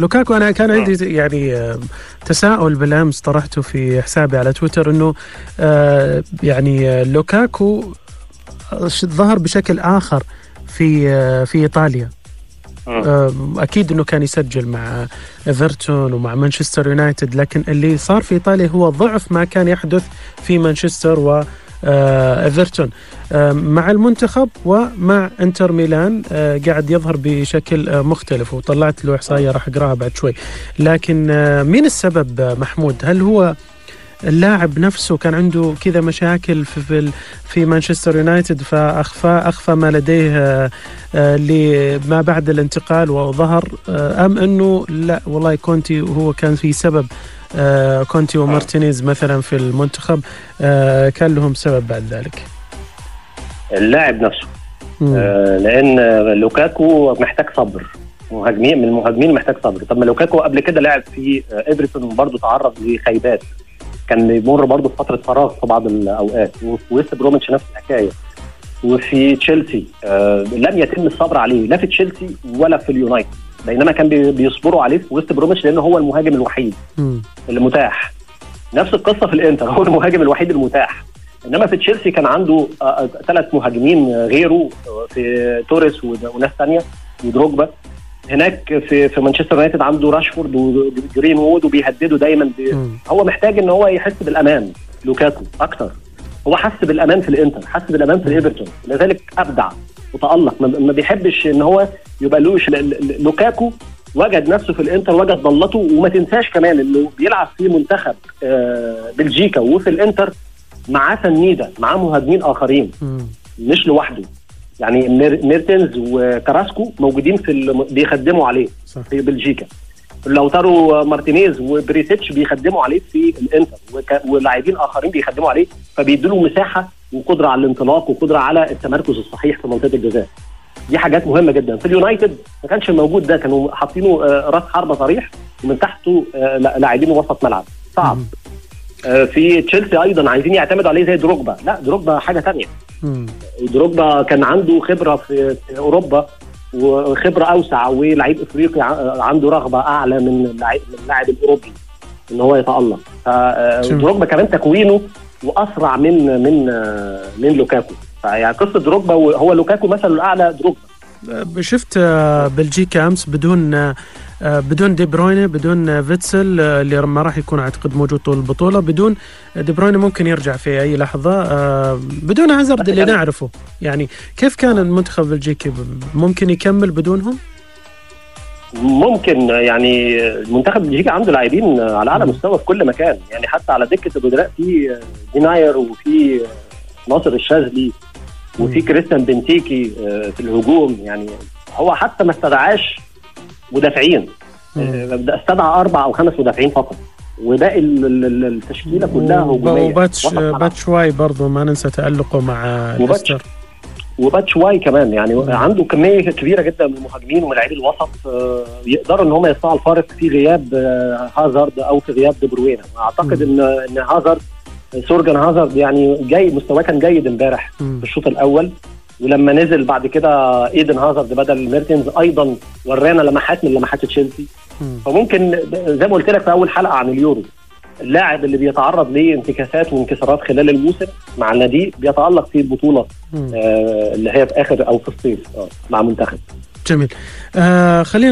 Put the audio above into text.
لوكاكو أنا كان عندي يعني آه، تساؤل بالأمس طرحته في حسابي على تويتر إنه آه، يعني آه، لوكاكو ظهر بشكل آخر في في إيطاليا. أكيد إنه كان يسجل مع إيفرتون ومع مانشستر يونايتد لكن اللي صار في إيطاليا هو ضعف ما كان يحدث في مانشستر و إيفرتون. مع المنتخب ومع إنتر ميلان قاعد يظهر بشكل مختلف وطلعت له إحصائية راح أقراها بعد شوي. لكن مين السبب محمود؟ هل هو اللاعب نفسه كان عنده كذا مشاكل في في, في مانشستر يونايتد فاخفى أخفى ما لديه لما بعد الانتقال وظهر أم أنه لا والله كونتي هو كان في سبب كونتي ومارتينيز مثلا في المنتخب كان لهم سبب بعد ذلك. اللاعب نفسه. آه لأن لوكاكو محتاج صبر. مهاجمين من المهاجمين محتاج صبر. طب ما لوكاكو قبل كده لعب في إيفرتون وبرضه تعرض لخيبات كان بيمر برضه في فترة فراغ في بعض الأوقات. وفي ويست بروميتش نفس الحكاية. وفي تشيلسي آه لم يتم الصبر عليه. لا في تشيلسي ولا في اليونايتد. بينما كان بيصبروا عليه في ويست بروميتش لأنه هو المهاجم الوحيد المتاح. نفس القصة في الإنتر هو المهاجم الوحيد المتاح. إنما في تشيلسي كان عنده ثلاث مهاجمين غيره في توريس وناس ثانية ودروجبا. هناك في في مانشستر يونايتد عنده راشفورد وجرين وود وبيهددوا دايما بي هو محتاج إن هو يحس بالأمان لوكاكو أكتر. هو حس بالأمان في الإنتر حس بالأمان في الايفرتون لذلك أبدع وتالق ما بيحبش إن هو يبقى لوش لوكاكو وجد نفسه في الإنتر وجد ضالته وما تنساش كمان إنه بيلعب في منتخب بلجيكا وفي الإنتر معاه سنيده معاه مهاجمين آخرين. مش لوحده. يعني ميرتنز وكراسكو موجودين في الم... بيخدموا عليه صح. في بلجيكا. لوتارو مارتينيز وبريسيتش بيخدموا عليه في الإنتر وك... ولاعبين آخرين بيخدموا عليه فبيدوا له مساحة وقدرة على الانطلاق وقدرة على التمركز الصحيح في منطقة الجزاء. دي حاجات مهمة جدا. في اليونايتد ما كانش موجود ده كانوا حاطينه راس حربة صريح ومن تحته لاعبين وسط ملعب. صعب. في تشيلسي أيضا عايزين يعتمدوا عليه زي دروجبا. لا دروجبا حاجة ثانية دروجبا كان عنده خبرة في أوروبا وخبرة أوسع ولعيب إفريقي عنده رغبة أعلى من اللاعب من اللاعب الأوروبي إن هو يتألق. فدروجبا كمان تكوينه وأسرع من من من لوكاكو. فيعني قصة دروجبا هو لوكاكو مثله الأعلى دروجبا. شفت بلجيكا أمس بدون بدون دي بروينة بدون فيتسل اللي ما راح يكون أعتقد موجود طول البطولة. بدون دي بروينة ممكن يرجع في أي لحظة. بدون هازارد اللي نعرفه. يعني كيف كان المنتخب البلجيكي ممكن يكمل بدونهم؟ ممكن يعني المنتخب البلجيكي عنده لاعبين على أعلى مستوى في كل مكان. يعني حتى على دكة البدلاء في ديناير وفي ناصر الشاذلي. وفي كريستيان بنتيكي في الهجوم يعني هو حتى ما استدعاش مدافعين استدعى أربع أو خمس مدافعين فقط. وباقي التشكيلة كلها هجومية. وباتش باتشواي برضه ما ننسى تألقه مع ليستر. وباتشواي كمان يعني مم. عنده كمية كبيرة جدا من المهاجمين وملاعبي الوسط يقدروا إن هم يصنعوا الفارق في غياب هازارد أو في غياب دي بروينا. أعتقد ان إن هازارد سورجان هازارد يعني جاي مستواه كان جيد امبارح في الشوط الأول. ولما نزل بعد كده إيدن هازارد بدل ميرتنز أيضا ورانا لمحات من لمحات تشيلسي. فممكن زي ما قلت لك في أول حلقة عن اليورو اللاعب اللي بيتعرض لانتكاسات وانكسارات خلال الموسم مع النادي بيتألق في البطوله آه اللي هي في آخر أو في الصيف آه مع منتخب. جميل. آه خلينا